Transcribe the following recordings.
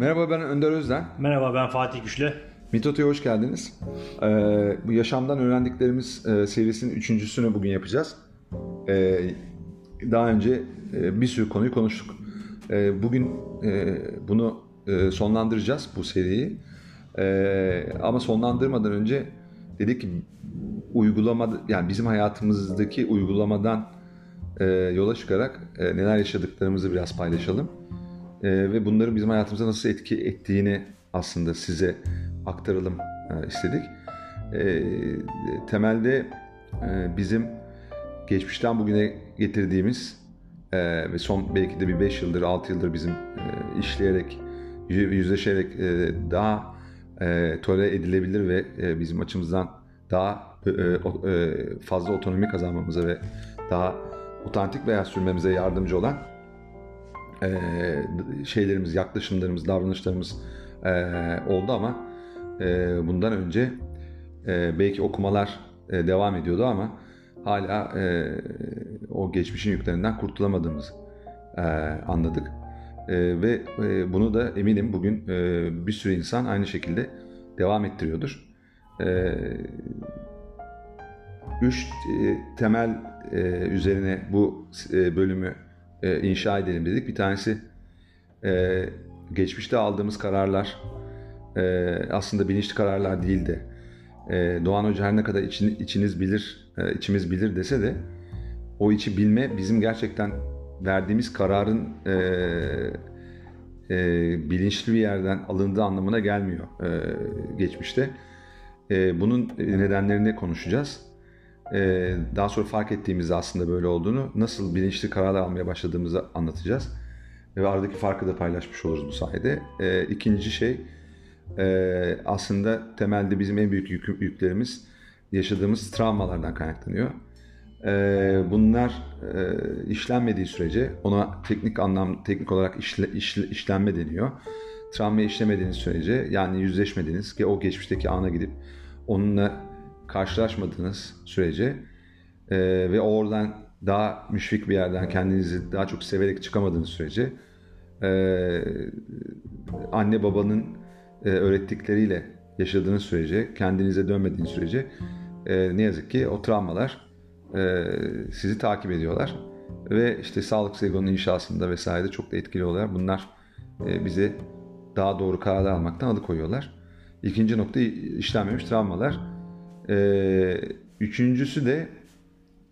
Merhaba ben Önder Özden. Merhaba ben Fatih Güçlü. Mitoto'ya hoş geldiniz. Ee, bu yaşamdan öğrendiklerimiz e, serisinin üçüncüsünü bugün yapacağız. Ee, daha önce e, bir sürü konuyu konuştuk. E, bugün e, bunu e, sonlandıracağız bu seriyi. E, ama sonlandırmadan önce dedik ki uygulama yani bizim hayatımızdaki uygulamadan e, yola çıkarak e, neler yaşadıklarımızı biraz paylaşalım. E, ve bunların bizim hayatımıza nasıl etki ettiğini aslında size aktaralım e, istedik. E, temelde e, bizim geçmişten bugüne getirdiğimiz e, ve son belki de bir 5 yıldır 6 yıldır bizim e, işleyerek yüzleşerek e, daha e, tolere edilebilir ve e, bizim açımızdan daha e, e, fazla otonomi kazanmamıza ve daha otantik veya sürmemize yardımcı olan e, şeylerimiz, yaklaşımlarımız, davranışlarımız e, oldu ama e, bundan önce e, belki okumalar e, devam ediyordu ama hala e, o geçmişin yüklerinden kurtulamadığımızı e, anladık. E, ve e, bunu da eminim bugün e, bir sürü insan aynı şekilde devam ettiriyordur. E, üç e, temel e, üzerine bu e, bölümü e, inşa edelim dedik. Bir tanesi e, geçmişte aldığımız kararlar e, aslında bilinçli kararlar değil de e, Doğan Hoca her ne kadar için, içiniz bilir, e, içimiz bilir dese de o içi bilme bizim gerçekten verdiğimiz kararın e, e, bilinçli bir yerden alındığı anlamına gelmiyor e, geçmişte. E, bunun nedenlerini konuşacağız. E, daha sonra fark ettiğimizde aslında böyle olduğunu, nasıl bilinçli kararlar almaya başladığımızı anlatacağız. Ve aradaki farkı da paylaşmış oluruz bu sayede. E, ikinci şey, e, aslında temelde bizim en büyük yük, yüklerimiz yaşadığımız travmalardan kaynaklanıyor. E, bunlar e, işlenmediği sürece ona teknik anlam teknik olarak işle, işle, işlenme deniyor. Travma işlemediğiniz sürece yani yüzleşmediğiniz ki o geçmişteki ana gidip onunla karşılaşmadığınız sürece e, ve oradan daha müşfik bir yerden kendinizi daha çok severek çıkamadığınız sürece e, anne babanın e, öğrettikleriyle yaşadığınız sürece, kendinize dönmediğiniz sürece e, ne yazık ki o travmalar e, sizi takip ediyorlar. Ve işte sağlık egonun inşasında vesaire çok da etkili oluyorlar. Bunlar e, bize daha doğru kararlar almaktan alıkoyuyorlar. İkinci nokta işlenmemiş travmalar. E, üçüncüsü de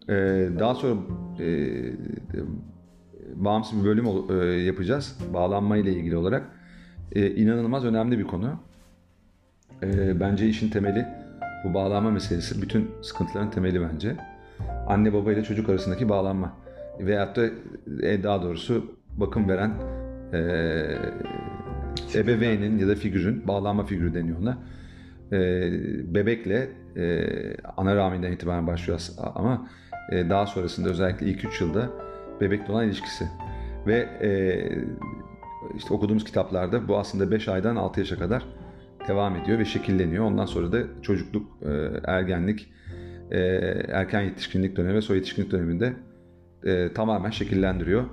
e, daha sonra e, bağımsız bir bölüm e, yapacağız. Bağlanma ile ilgili olarak. E, inanılmaz önemli bir konu. E, bence işin temeli bu bağlanma meselesi. Bütün sıkıntıların temeli bence. Anne baba ile çocuk arasındaki bağlanma. Veyahut da e, daha doğrusu bakım veren e, ebeveynin ya da figürün, bağlanma figürü deniyor ona. E, bebekle e, ana rahminden itibaren başlıyor ama e, daha sonrasında özellikle ilk 3 yılda bebekle olan ilişkisi. Ve e, işte okuduğumuz kitaplarda bu aslında 5 aydan 6 yaşa kadar devam ediyor ve şekilleniyor. Ondan sonra da çocukluk, e, ergenlik, e, erken yetişkinlik dönemi ve soy yetişkinlik döneminde e, tamamen şekillendiriyor.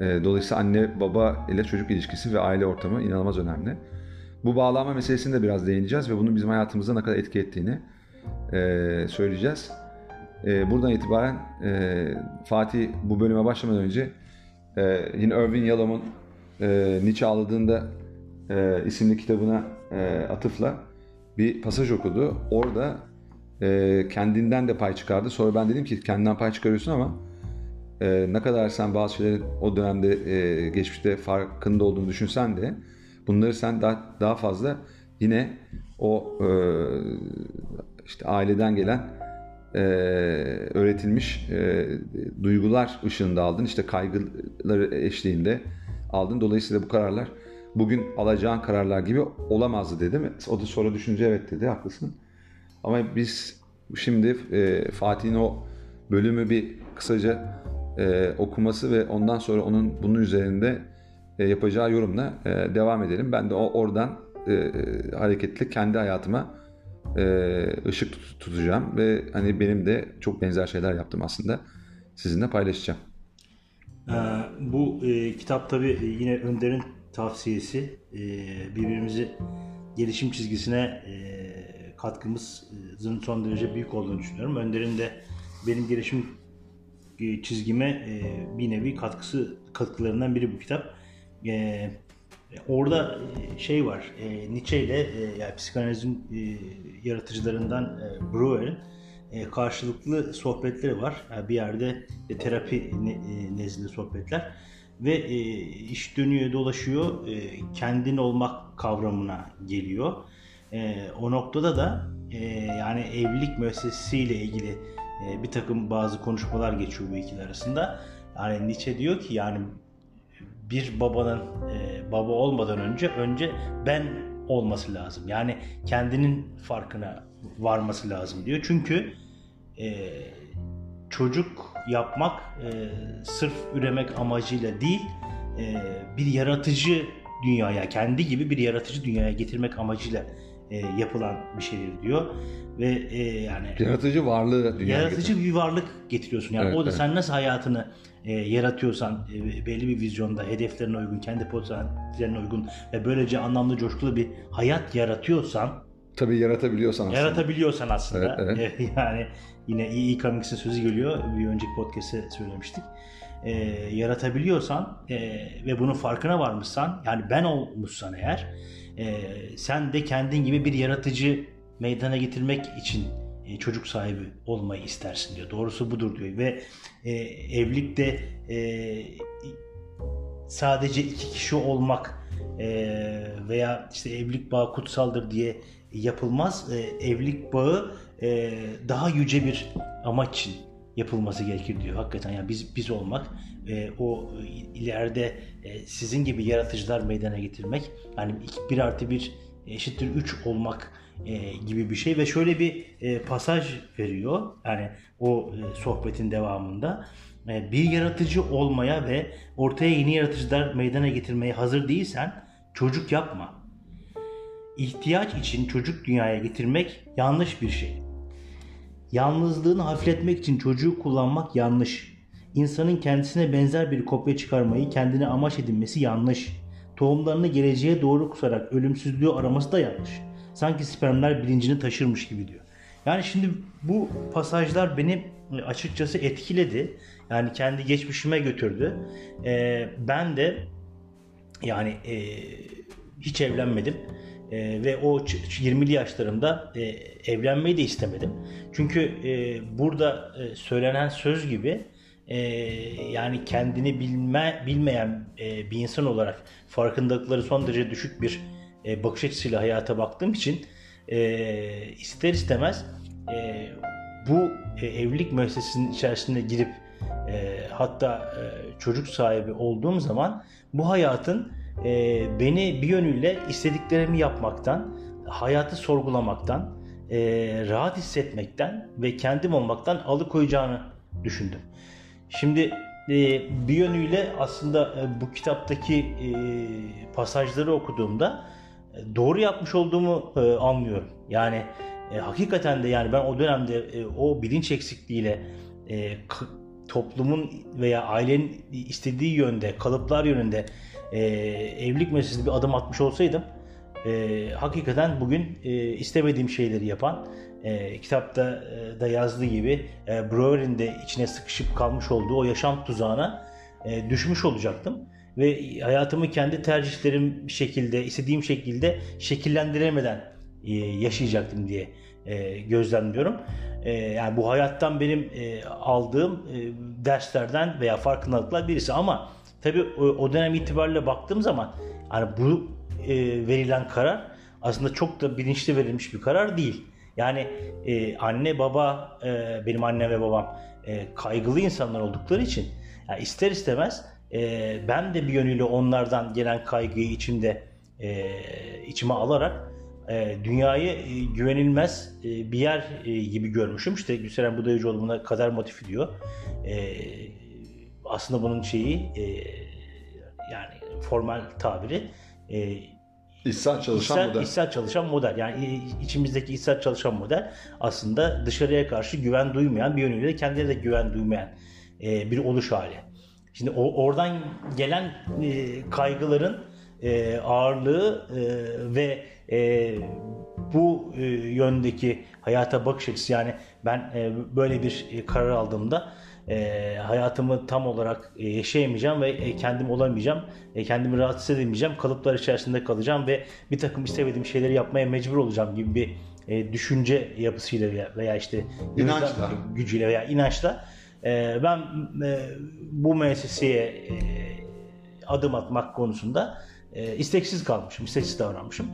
E, dolayısıyla anne baba ile çocuk ilişkisi ve aile ortamı inanılmaz önemli. Bu bağlanma meselesini de biraz değineceğiz ve bunun bizim hayatımızda ne kadar etki ettiğini e, söyleyeceğiz. E, buradan itibaren e, Fatih bu bölüme başlamadan önce e, yine Irving Yalom'un e, Nietzsche ağladığında e, isimli kitabına e, atıfla bir pasaj okudu. Orada e, kendinden de pay çıkardı. Sonra ben dedim ki kendinden pay çıkarıyorsun ama e, ne kadar sen bazı şeylerin o dönemde e, geçmişte farkında olduğunu düşünsen de bunları sen daha, daha fazla yine o e, işte aileden gelen e, öğretilmiş e, duygular ışığında aldın. İşte kaygıları eşliğinde aldın. Dolayısıyla bu kararlar bugün alacağın kararlar gibi olamazdı dedi mi? O da sonra düşünce evet dedi haklısın. Ama biz şimdi e, Fatih'in o bölümü bir kısaca e, okuması ve ondan sonra onun bunun üzerinde e, yapacağı yorumla e, devam edelim. Ben de o oradan e, hareketli kendi hayatıma ışık tut- tutacağım ve hani benim de çok benzer şeyler yaptım aslında sizinle paylaşacağım. Ee, bu kitap tabi yine Önder'in tavsiyesi e, birbirimizi gelişim çizgisine e, katkımızın son derece büyük olduğunu düşünüyorum. Önder'in de benim gelişim çizgime e, bir nevi katkısı katkılarından biri bu kitap. E, orada e, şey var, e, Nietzsche ile e, yani psikanalizin e, yaratıcılarından e, Breuer'in e, karşılıklı sohbetleri var. Yani bir yerde e, terapi ne, e, nezdinde sohbetler ve e, iş dönüyor dolaşıyor e, kendin olmak kavramına geliyor. E, o noktada da e, yani evlilik müessesesiyle ilgili e, bir takım bazı konuşmalar geçiyor bu ikili arasında. Yani Nietzsche diyor ki yani bir babanın e, baba olmadan önce önce ben olması lazım. Yani kendinin farkına varması lazım diyor. Çünkü e, çocuk yapmak e, sırf üremek amacıyla değil e, bir yaratıcı dünyaya kendi gibi bir yaratıcı dünyaya getirmek amacıyla e, yapılan bir şeydir diyor ve e, yani yaratıcı varlığı dünyaya yaratıcı getiriyor. bir varlık getiriyorsun. Yani Evet, o da evet. sen nasıl hayatını e, yaratıyorsan e, belli bir vizyonda, hedeflerine uygun, kendi potansiyellerine uygun ve böylece anlamlı, coşkulu bir hayat yaratıyorsan, Tabii yaratabiliyorsan aslında. yaratabiliyorsan aslında Evet, e, yani yine iyi Comics'in sözü geliyor. Bir önceki podcast'te söylemiştik. E, yaratabiliyorsan e, ve bunun farkına varmışsan yani ben olmuşsan eğer e, sen de kendin gibi bir yaratıcı meydana getirmek için e, çocuk sahibi olmayı istersin diyor. Doğrusu budur diyor ve e, evlilikte e, sadece iki kişi olmak e, veya işte evlilik bağı kutsaldır diye yapılmaz. E, evlilik bağı e, daha yüce bir amaç için yapılması gerekir diyor. Hakikaten yani biz biz olmak e, o ileride e, sizin gibi yaratıcılar meydana getirmek yani 1 artı 1 eşittir 3 olmak e, gibi bir şey ve şöyle bir e, pasaj veriyor yani o e, sohbetin devamında e, bir yaratıcı olmaya ve ortaya yeni yaratıcılar meydana getirmeye hazır değilsen çocuk yapma. İhtiyaç için çocuk dünyaya getirmek yanlış bir şey. Yalnızlığını hafifletmek için çocuğu kullanmak yanlış. İnsanın kendisine benzer bir kopya çıkarmayı kendine amaç edinmesi yanlış. Tohumlarını geleceğe doğru kusarak ölümsüzlüğü araması da yanlış. Sanki spermler bilincini taşırmış gibi diyor. Yani şimdi bu pasajlar beni açıkçası etkiledi. Yani kendi geçmişime götürdü. Ee, ben de yani e, hiç evlenmedim. E, ve o ç- 20'li yaşlarımda e, evlenmeyi de istemedim. Çünkü e, burada e, söylenen söz gibi e, yani kendini bilme bilmeyen e, bir insan olarak farkındalıkları son derece düşük bir e, bakış açısıyla hayata baktığım için e, ister istemez e, bu e, evlilik müessesesinin içerisine girip e, hatta e, çocuk sahibi olduğum zaman bu hayatın e, beni bir yönüyle istediklerimi yapmaktan, hayatı sorgulamaktan, e, rahat hissetmekten ve kendim olmaktan alıkoyacağını düşündüm. Şimdi e, bir yönüyle aslında e, bu kitaptaki e, pasajları okuduğumda doğru yapmış olduğumu anlıyorum. Yani hakikaten de yani ben o dönemde o bilinç eksikliğiyle toplumun veya ailenin istediği yönde, kalıplar yönünde evlilik meselesinde bir adım atmış olsaydım e, hakikaten bugün e, istemediğim şeyleri yapan e, kitapta e, da yazdığı gibi e, Breuer'in de içine sıkışıp kalmış olduğu o yaşam tuzağına e, düşmüş olacaktım ve hayatımı kendi tercihlerim şekilde istediğim şekilde şekillendiremeden e, yaşayacaktım diye e, gözlemliyorum. E, yani bu hayattan benim e, aldığım e, derslerden veya farkındalıklar birisi ama tabii o, o dönem itibariyle baktığım zaman hani bu e, verilen karar aslında çok da bilinçli verilmiş bir karar değil. Yani e, anne baba e, benim annem ve babam e, kaygılı insanlar oldukları için yani ister istemez e, ben de bir yönüyle onlardan gelen kaygıyı içimde e, içime alarak e, dünyayı e, güvenilmez e, bir yer e, gibi görmüşüm. İşte Gülseren Budayıcıoğlu buna kader motifi diyor. E, aslında bunun şeyi e, yani formal tabiri e, İhsan çalışan içsel, model. içsel çalışan model. Yani içimizdeki içsel çalışan model aslında dışarıya karşı güven duymayan bir yönüyle de kendine de güven duymayan e, bir oluş hali. Şimdi o, oradan gelen e, kaygıların e, ağırlığı e, ve e, bu e, yöndeki hayata bakış açısı yani ben e, böyle bir e, karar aldığımda e, hayatımı tam olarak e, yaşayamayacağım ve e, kendim olamayacağım. E, kendimi rahatsız edemeyeceğim. Kalıplar içerisinde kalacağım ve bir takım istemediğim şeyleri yapmaya mecbur olacağım gibi bir e, düşünce yapısıyla veya, veya işte İnançla. gücüyle veya inançla e, ben e, bu müesseseye e, adım atmak konusunda e, isteksiz kalmışım, isteksiz davranmışım.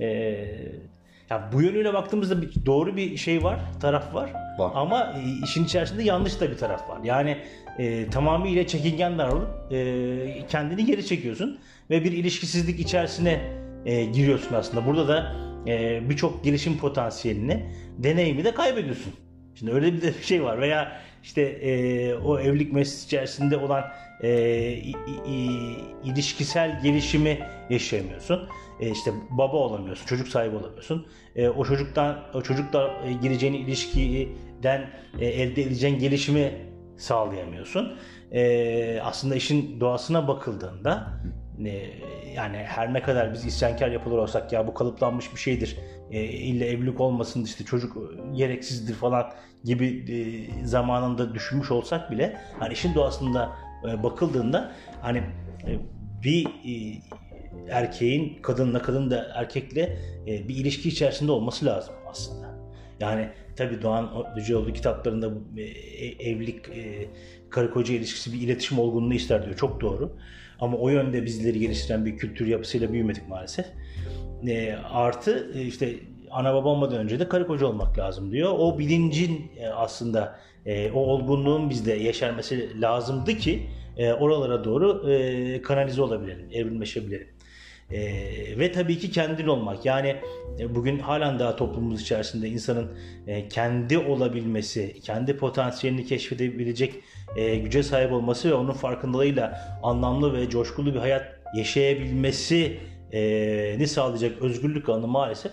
E, ya bu yönüyle baktığımızda bir, doğru bir şey var, taraf var. Var. Ama e, işin içerisinde yanlış da bir taraf var. Yani e, tamamıyla çekingen davranıp e, kendini geri çekiyorsun ve bir ilişkisizlik içerisine e, giriyorsun aslında. Burada da e, birçok gelişim potansiyelini, deneyimi de kaybediyorsun. Şimdi öyle bir de bir şey var veya işte e, o evlilik meselesi içerisinde olan e, i- i- ilişkisel gelişimi yaşayamıyorsun. E, işte baba olamıyorsun, çocuk sahibi olamıyorsun. E, o çocuktan o çocukla e, gireceğin ilişkiden e, elde edeceğin gelişimi sağlayamıyorsun. E, aslında işin doğasına bakıldığında yani her ne kadar biz isyankar yapılır olsak ya bu kalıplanmış bir şeydir. E, illa evlilik olmasın işte çocuk gereksizdir falan gibi e, zamanında düşünmüş olsak bile hani işin doğasında e, bakıldığında hani e, bir erkeğin kadınla kadın da erkekle bir ilişki içerisinde olması lazım aslında. Yani tabi Doğan Düceoğlu kitaplarında evlilik karı koca ilişkisi bir iletişim olgunluğu ister diyor. Çok doğru. Ama o yönde bizleri geliştiren bir kültür yapısıyla büyümedik maalesef. E, artı işte ana baba önce de karı koca olmak lazım diyor. O bilincin e, aslında e, o olgunluğun bizde yeşermesi lazımdı ki e, oralara doğru kanalize olabilirim, evrimleşebilirim. E, ve tabii ki kendin olmak. Yani e, bugün halen daha toplumumuz içerisinde insanın e, kendi olabilmesi, kendi potansiyelini keşfedebilecek e, güce sahip olması ve onun farkındalığıyla anlamlı ve coşkulu bir hayat yaşayabilmesi e, sağlayacak özgürlük alanı maalesef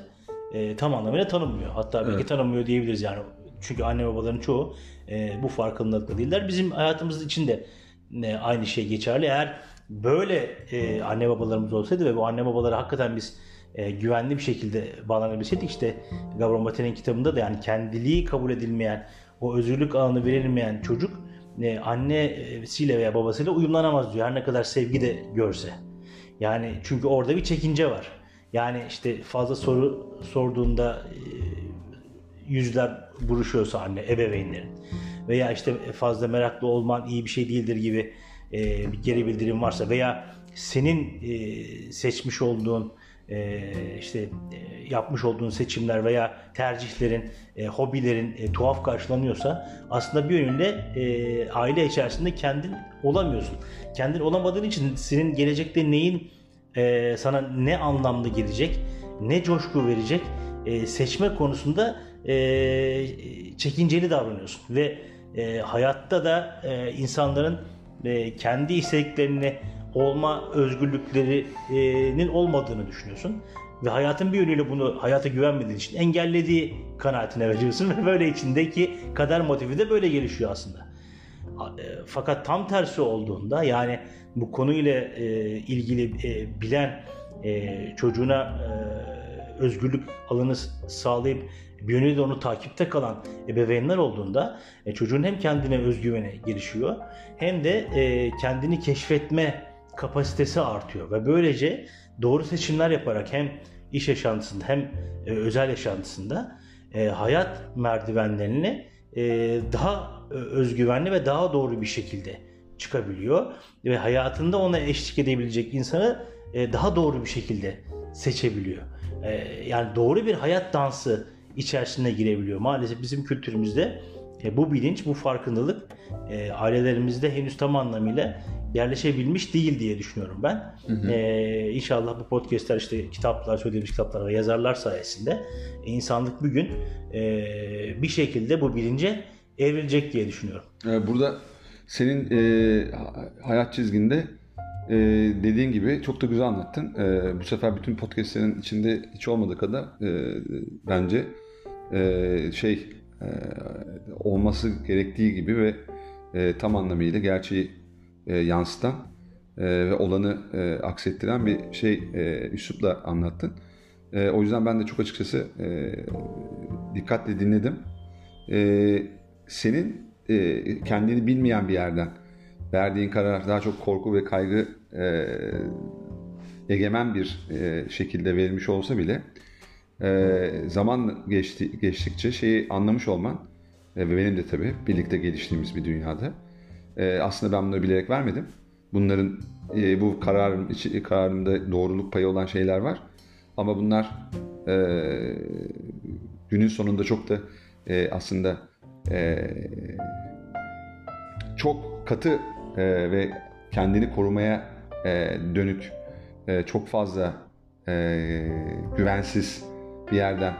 e, tam anlamıyla tanınmıyor. Hatta belki Evet. tanınmıyor diyebiliriz yani. Çünkü anne babaların çoğu e, bu farkındalıkta değiller. Bizim hayatımız için de e, aynı şey geçerli. Eğer böyle e, anne babalarımız olsaydı ve bu anne babalara hakikaten biz e, güvenli bir şekilde bağlanabilseydik işte Gabor Mate'nin kitabında da yani kendiliği kabul edilmeyen o özgürlük alanı verilmeyen çocuk e, annesiyle veya babasıyla uyumlanamaz diyor. Her ne kadar sevgi de görse. Yani çünkü orada bir çekince var. Yani işte fazla soru sorduğunda e, yüzler buruşuyorsa anne, ebeveynlerin veya işte fazla meraklı olman iyi bir şey değildir gibi e, bir geri bildirim varsa veya senin e, seçmiş olduğun işte yapmış olduğun seçimler veya tercihlerin, hobilerin tuhaf karşılanıyorsa aslında bir yönüyle aile içerisinde kendin olamıyorsun. Kendin olamadığın için senin gelecekte neyin e, sana ne anlamda gelecek, ne coşku verecek e, seçme konusunda e, çekinceli davranıyorsun. Ve e, hayatta da e, insanların e, kendi isteklerini olma özgürlüklerinin olmadığını düşünüyorsun. Ve hayatın bir yönüyle bunu hayata güvenmediğin için engellediği kanaatine varıyorsun ve böyle içindeki kader motifi de böyle gelişiyor aslında. E, Fakat tam tersi olduğunda yani bu konuyla e, ilgili e, bilen e, çocuğuna e, özgürlük alanı sağlayıp bir yönüyle de onu takipte kalan ebeveynler olduğunda e, çocuğun hem kendine özgüveni gelişiyor hem de e, kendini keşfetme kapasitesi artıyor. Ve böylece doğru seçimler yaparak hem iş yaşantısında hem e, özel yaşantısında e, hayat merdivenlerini e, daha e, özgüvenli ve daha doğru bir şekilde çıkabiliyor ve hayatında ona eşlik edebilecek insanı e, daha doğru bir şekilde seçebiliyor. E, yani doğru bir hayat dansı içerisine girebiliyor. Maalesef bizim kültürümüzde e, bu bilinç, bu farkındalık e, ailelerimizde henüz tam anlamıyla yerleşebilmiş değil diye düşünüyorum ben. E, inşallah bu podcastler işte kitaplar, söylediğimiz kitaplar ve yazarlar sayesinde insanlık bir gün e, bir şekilde bu bilince evrilecek diye düşünüyorum. Burada senin e, ha- hayat çizginde e, dediğin gibi çok da güzel anlattın. E, bu sefer bütün podcastlerin içinde hiç olmadığı kadar e, bence e, şey e, olması gerektiği gibi ve e, tam anlamıyla gerçeği e, yansıtan e, ve olanı e, aksettiren bir şey e, üslupla anlattın. E, o yüzden ben de çok açıkçası e, dikkatle dinledim. E, senin e, kendini bilmeyen bir yerden verdiğin karar daha çok korku ve kaygı e, egemen bir e, şekilde verilmiş olsa bile e, zaman geçti, geçtikçe şeyi anlamış olman e, ve benim de tabii birlikte geliştiğimiz bir dünyada e, aslında ben bunları bilerek vermedim. Bunların e, bu kararım, kararımda doğruluk payı olan şeyler var. Ama bunlar e, günün sonunda çok da e, aslında e, çok katı e, ve kendini korumaya e, dönük e, çok fazla e, güvensiz bir yerden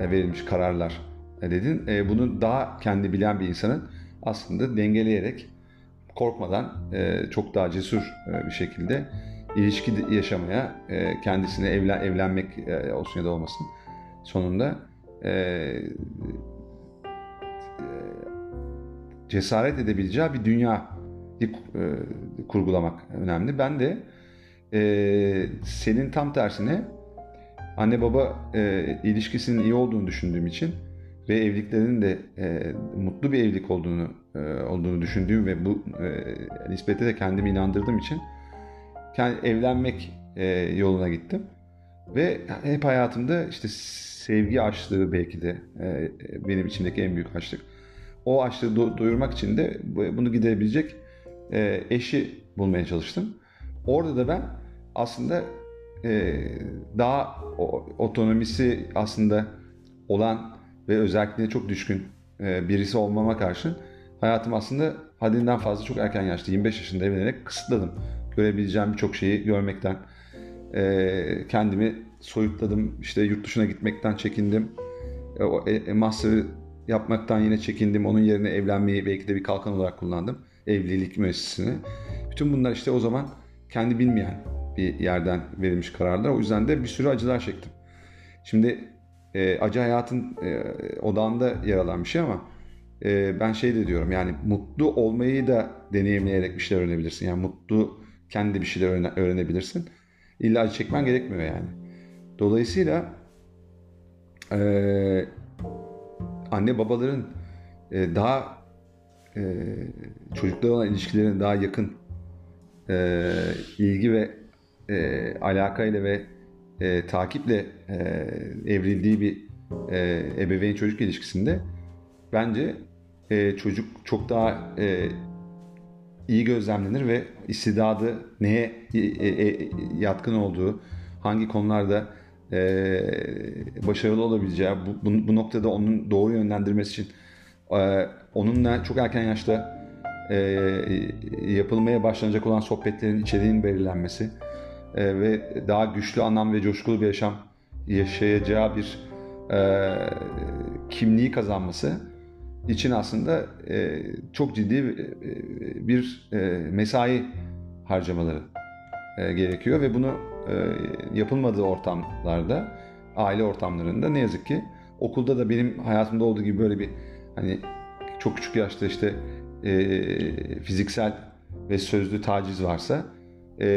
e, verilmiş kararlar e, dedin. E, bunu daha kendi bilen bir insanın aslında dengeleyerek korkmadan e, çok daha cesur e, bir şekilde ilişki yaşamaya e, kendisine evlen, evlenmek e, olsun ya da olmasın sonunda e, cesaret edebileceği bir dünya e, kurgulamak önemli. Ben de e, senin tam tersine anne baba e, ilişkisinin iyi olduğunu düşündüğüm için ve evliliklerinin de e, mutlu bir evlilik olduğunu e, olduğunu düşündüğüm ve bu e, nispete de kendimi inandırdığım için kendi, evlenmek e, yoluna gittim. Ve hep hayatımda işte sevgi açlığı belki de e, benim içimdeki en büyük açlık. O açlığı do- doyurmak için de bunu giderebilecek e, eşi bulmaya çalıştım. Orada da ben aslında e, daha o, otonomisi aslında olan ve özellikle çok düşkün e, birisi olmama karşın hayatım aslında haddinden fazla çok erken yaşta 25 yaşında evlenerek kısıtladım. Görebileceğim birçok şeyi görmekten e, kendimi soyutladım. İşte yurt dışına gitmekten çekindim. E, o, e, master yapmaktan yine çekindim. Onun yerine evlenmeyi belki de bir kalkan olarak kullandım. Evlilik müessesini. Bütün bunlar işte o zaman kendi bilmeyen bir yerden verilmiş kararlar. O yüzden de bir sürü acılar çektim. Şimdi e, acı hayatın e, odağında yer alan bir şey ama e, ben şey de diyorum yani mutlu olmayı da deneyimleyerek bir şeyler öğrenebilirsin. Yani mutlu kendi bir şeyler öğrene, öğrenebilirsin. İlla acı çekmen gerekmiyor yani. Dolayısıyla e, anne babaların e, daha e, çocuklara olan ilişkilerin daha yakın e, ilgi ve e, alakayla ve e, takiple e, evrildiği bir e, ebeveyn çocuk ilişkisinde bence e, çocuk çok daha e, iyi gözlemlenir ve istidadı neye e, e, yatkın olduğu, hangi konularda e, başarılı olabileceği, bu, bu, bu noktada onun doğru yönlendirmesi için e, onunla çok erken yaşta e, yapılmaya başlanacak olan sohbetlerin içeriğinin belirlenmesi e, ve daha güçlü anlam ve coşkulu bir yaşam yaşayacağı bir e, kimliği kazanması için aslında e, çok ciddi e, bir e, mesai harcamaları e, gerekiyor. Ve bunu yapılmadığı ortamlarda, aile ortamlarında ne yazık ki okulda da benim hayatımda olduğu gibi böyle bir hani çok küçük yaşta işte e, fiziksel ve sözlü taciz varsa e,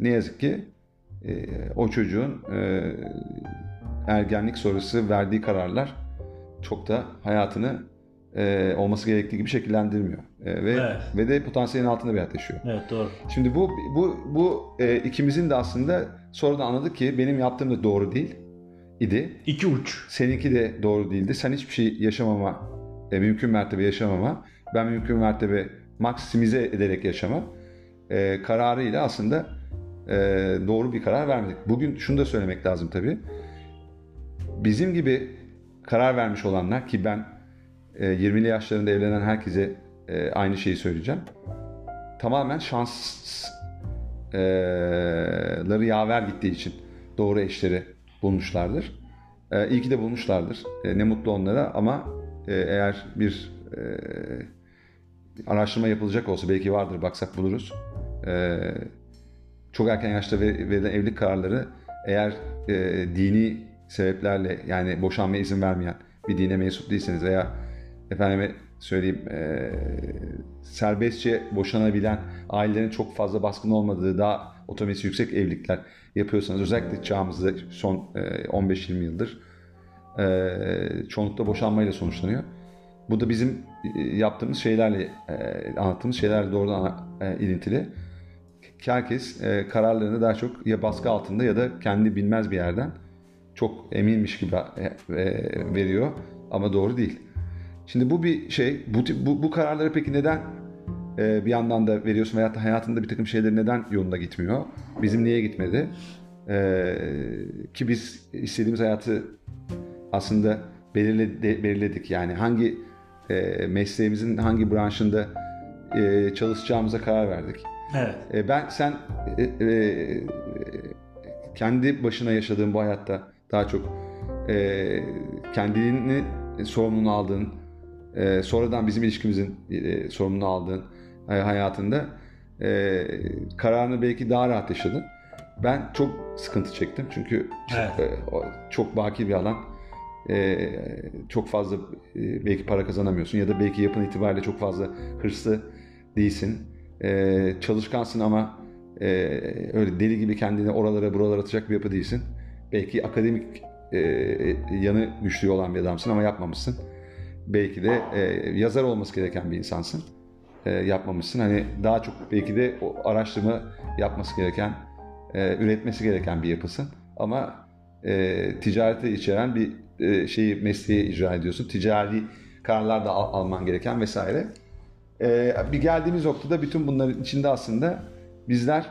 ne yazık ki e, o çocuğun e, ergenlik sonrası verdiği kararlar çok da hayatını e, olması gerektiği gibi şekillendirmiyor. E, ve evet. ve de potansiyelin altında bir hayat yaşıyor. Evet doğru. Şimdi bu bu bu e, ikimizin de aslında sonradan anladık ki benim yaptığım da doğru değil idi. İki uç. Seninki de doğru değildi. Sen hiçbir şey yaşamama, e, mümkün mertebe yaşamama, ben mümkün mertebe maksimize ederek yaşama e, kararıyla aslında e, doğru bir karar vermedik. Bugün şunu da söylemek lazım tabii. Bizim gibi karar vermiş olanlar ki ben 20'li yaşlarında evlenen herkese e, aynı şeyi söyleyeceğim. Tamamen şansları yaver gittiği için doğru eşleri bulmuşlardır. E, iyi ki de bulmuşlardır. E, ne mutlu onlara ama e, eğer bir e, araştırma yapılacak olsa belki vardır baksak buluruz. Çok erken yaşta verilen evlilik kararları eğer dini sebeplerle yani boşanmaya izin vermeyen bir dine mensup değilseniz veya efendime söyleyeyim e, serbestçe boşanabilen ailelerin çok fazla baskın olmadığı daha otonomisi yüksek evlilikler yapıyorsanız özellikle çağımızda son e, 15-20 yıldır e, çoğunlukla boşanmayla sonuçlanıyor. Bu da bizim yaptığımız şeylerle e, anlattığımız şeylerle doğrudan e, ilintili. Herkes e, kararlarını daha çok ya baskı altında ya da kendi bilmez bir yerden çok eminmiş gibi e, e, veriyor ama doğru değil. Şimdi bu bir şey. Bu bu, bu kararları peki neden e, bir yandan da veriyorsun veyahut da hayatında bir takım şeyler neden yolunda gitmiyor? Bizim niye gitmedi? E, ki biz istediğimiz hayatı aslında belirledi, belirledik. Yani hangi e, mesleğimizin hangi branşında e, çalışacağımıza karar verdik. Evet. E, ben sen e, e, kendi başına yaşadığın bu hayatta daha çok e, kendini sorumluluğunu aldığın, e, sonradan bizim ilişkimizin e, sorumluluğunu aldığın e, hayatında e, kararını belki daha rahat yaşadın. Ben çok sıkıntı çektim çünkü Evet. çok, e, o- çok baki bir alan. E, çok fazla e, belki para kazanamıyorsun ya da belki yapın itibariyle çok fazla hırslı değilsin. E, çalışkansın ama e, öyle deli gibi kendini oralara buralara atacak bir yapı değilsin. Belki akademik e, yanı güçlü olan bir adamsın ama yapmamışsın. Belki de e, yazar olması gereken bir insansın. E, yapmamışsın. Hani daha çok belki de o araştırma yapması gereken, e, üretmesi gereken bir yapısın. Ama e, ticareti içeren bir e, şeyi mesleği icra ediyorsun. Ticari kararlar da al- alman gereken vesaire. E, bir geldiğimiz noktada bütün bunların içinde aslında bizler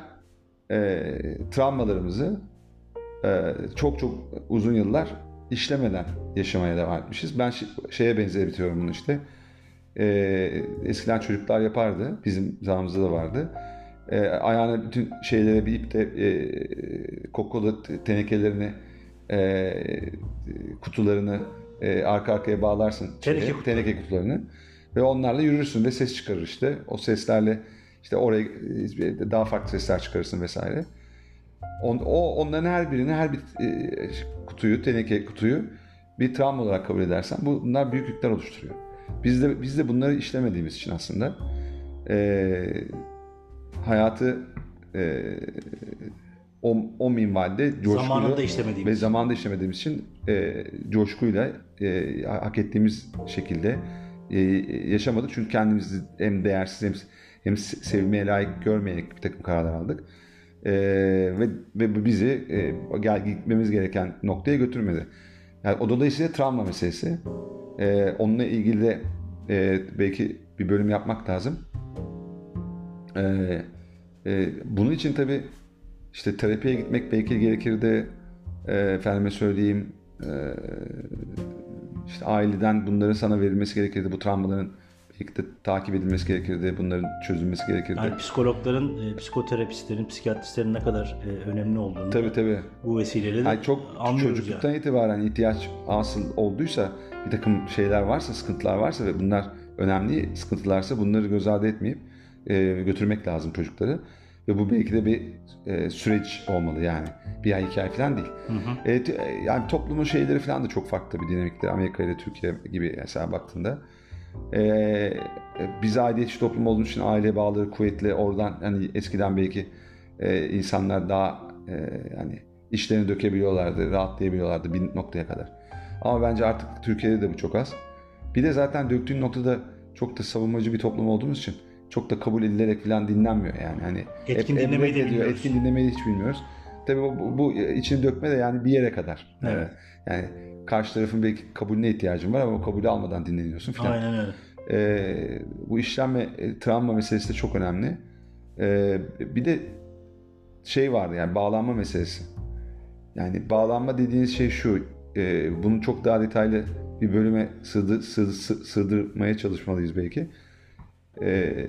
e, travmalarımızı e, çok çok uzun yıllar işlemeden yaşamaya devam etmişiz. Ben şeye benzetiyorum bunu işte. E, eskiden çocuklar yapardı. Bizim zamanımızda da vardı. E, ayağına bütün şeylere bir iple e, kokolu te- tenekelerini e, kutularını e, arka arkaya bağlarsın. şeye, Teneke kutuları. teneke kutularını. Ve onlarla yürürsün ve ses çıkarır işte. O seslerle işte oraya e, daha farklı sesler çıkarırsın vesaire. On, o onların her birini, her bir e, kutuyu, teneke kutuyu bir travma olarak kabul edersen bu- bunlar büyük yükler oluşturuyor. Biz de biz de bunları işlemediğimiz için aslında e, hayatı e, o, o minvalde coşkuyla Zamanında işlemediğimiz. ve zamanında işlemediğimiz için e, coşkuyla e, hak ettiğimiz şekilde e, yaşamadık. Çünkü kendimizi hem değersiz hem, hem sevmeye layık görmeyerek bir takım kararlar aldık. E, ve, ve bizi e, gel, gitmemiz gereken noktaya götürmedi. Yani o dolayısıyla travma meselesi. E, onunla ilgili de e, belki bir bölüm yapmak lazım. E, e, bunun için tabii işte terapiye gitmek belki gerekirdi. E, efendime söyleyeyim e, işte aileden bunların sana verilmesi gerekirdi. Bu travmaların de takip edilmesi gerekirdi. Bunların çözülmesi gerekirdi. Yani psikologların, e, psikoterapistlerin, psikiyatristlerin ne kadar e, önemli olduğunu Tabii tabii. bu vesileyle de Yani çok anlıyoruz çocukluktan yani. itibaren ihtiyaç asıl olduysa bir takım şeyler varsa, sıkıntılar varsa ve bunlar önemli sıkıntılarsa bunları göz ardı etmeyip e, götürmek lazım çocukları. Ve bu belki de bir e, süreç olmalı yani. Bir ay iki ay falan değil. E, t- e, yani toplumun şeyleri falan da çok farklı bir dinamikte. Amerika ile Türkiye gibi mesela baktığında. E, e, biz aidiyetçi toplum olduğumuz için aile bağları kuvvetli. Oradan hani eskiden belki e, insanlar daha e, hani işlerini dökebiliyorlardı, rahatlayabiliyorlardı bir noktaya kadar. Ama bence artık Türkiye'de de bu çok az. Bir de zaten döktüğün noktada çok da savunmacı bir toplum olduğumuz için çok da kabul edilerek falan dinlenmiyor yani. Hani Etkin dinlemeyi de bilmiyoruz. Etkin dinlemeyi hiç bilmiyoruz. Tabii bu, bu, bu içini dökme de yani bir yere kadar. Evet. Yani karşı tarafın belki kabulüne ihtiyacın var ama o kabulü almadan dinleniyorsun falan. Aynen öyle. Ee, bu işlenme, e, travma meselesi de çok önemli. Ee, bir de şey vardı yani bağlanma meselesi. Yani bağlanma dediğiniz şey şu, e, bunu çok daha detaylı bir bölüme sığdı, sığ- sığ- sığdırmaya çalışmalıyız belki. Ee,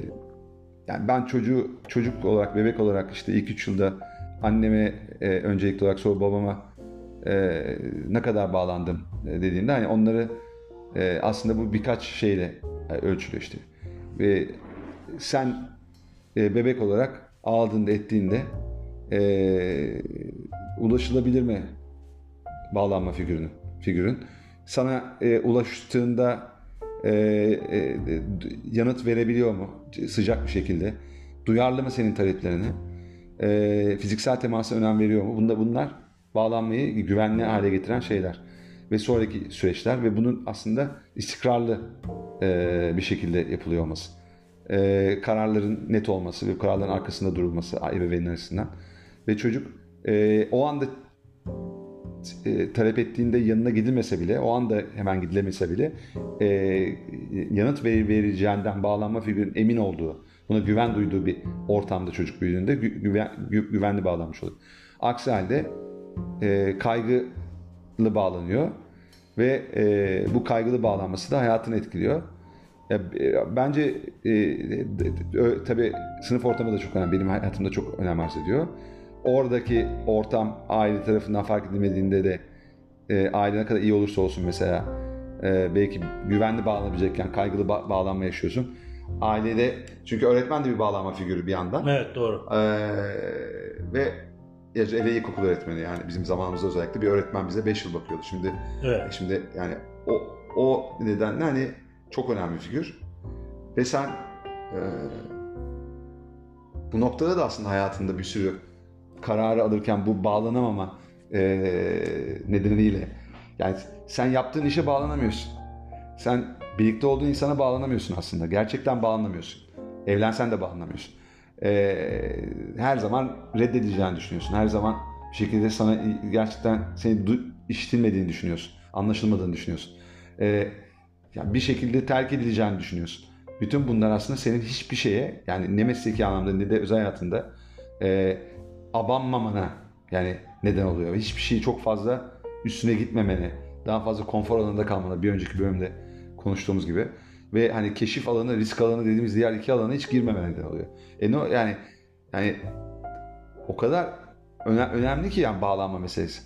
yani ben çocuğu çocuk olarak, bebek olarak işte ilk üç yılda anneme e, öncelikli olarak sonra babama e, ne kadar bağlandım e, dediğimde hani onları e, aslında bu birkaç şeyle e, ölçülüyor işte. Ve sen e, bebek olarak ağladığında ettiğinde e, ulaşılabilir mi bağlanma figürünün figürün sana e, ulaştığında e, e, yanıt verebiliyor mu sıcak bir şekilde? Duyarlı mı senin taleplerine? E, fiziksel temasa önem veriyor mu? Bunda bunlar bağlanmayı güvenli hale getiren şeyler ve sonraki süreçler ve bunun aslında istikrarlı e, bir şekilde yapılıyor olması. E, kararların net olması ve kararların arkasında durulması ebeveynler açısından ve çocuk e, o anda e, talep ettiğinde yanına gidilmese bile, o anda hemen gidilemese bile e, yanıt ver, vereceğinden bağlanma figürün emin olduğu, buna güven duyduğu bir ortamda çocuk büyüdüğünde gü, güven, gü, güvenli bağlanmış olur. Aksi halde e, kaygılı bağlanıyor ve e, bu kaygılı bağlanması da hayatını etkiliyor. Ya, e, bence e, e, tabii sınıf ortamı da çok önemli. Benim hayatımda çok önem arz ediyor oradaki ortam aile tarafından fark edilmediğinde de e, aile ne kadar iyi olursa olsun mesela e, belki güvenli bağlanabilecekken kaygılı ba- bağlanma yaşıyorsun. Ailede çünkü öğretmen de bir bağlanma figürü bir yandan. Evet doğru. E, ve hele ilkokul öğretmeni yani bizim zamanımızda özellikle bir öğretmen bize 5 yıl bakıyordu. Şimdi evet. şimdi yani o o nedenle hani çok önemli bir figür. Ve sen e, bu noktada da aslında hayatında bir sürü kararı alırken bu bağlanamama e, nedeniyle yani sen yaptığın işe bağlanamıyorsun. Sen birlikte olduğun insana bağlanamıyorsun aslında. Gerçekten bağlanamıyorsun. Evlensen de bağlanamıyorsun. E, her zaman reddedileceğini düşünüyorsun. Her zaman bir şekilde sana gerçekten seni işitilmediğini düşünüyorsun. Anlaşılmadığını düşünüyorsun. E, yani bir şekilde terk edileceğini düşünüyorsun. Bütün bunlar aslında senin hiçbir şeye yani ne mesleki anlamda ne de özel hayatında e, abanmamana yani neden oluyor. Hiçbir şeyi çok fazla üstüne gitmemeni, daha fazla konfor alanında kalmana bir önceki bölümde konuştuğumuz gibi ve hani keşif alanı, risk alanı dediğimiz diğer iki alana hiç girmemene neden oluyor. E no yani yani o kadar öne, önemli ki yani bağlanma meselesi.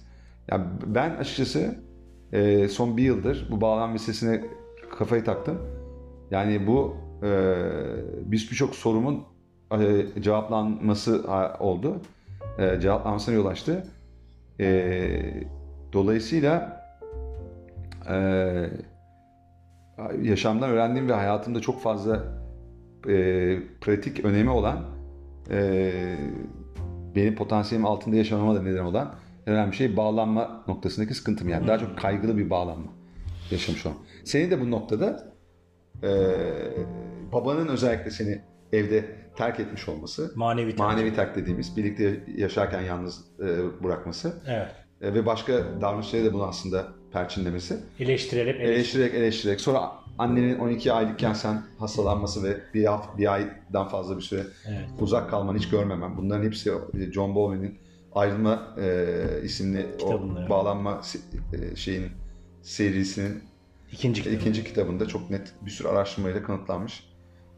Yani ben açıkçası e, son bir yıldır bu bağlanma meselesine kafayı taktım. Yani bu e, biz birçok sorumun e, cevaplanması oldu e, cevaplanmasına yol açtı. E, dolayısıyla e, yaşamdan öğrendiğim ve hayatımda çok fazla e, pratik önemi olan e, benim potansiyelim altında yaşamama da neden olan önemli şey bağlanma noktasındaki sıkıntım yani. Daha çok kaygılı bir bağlanma yaşamış olmam. Seni de bu noktada e, babanın özellikle seni evde terk etmiş olması. Manevi terk. Manevi terk dediğimiz birlikte yaşarken yalnız e, bırakması. Evet. E, ve başka davranışları da bunu aslında perçinlemesi. Eleştirerek, eleştirerek. Eleştirerek, eleştirerek. Sonra annenin 12 aylıkken sen hastalanması ve bir, bir aydan fazla bir süre evet. uzak kalmanı hiç görmemem. Bunların hepsi John Bowlby'nin Ayrılma e, isimli Kitabında, o bağlanma e, şeyin serisinin ikinci, kitabı. ikinci kitabında çok net bir sürü araştırmayla kanıtlanmış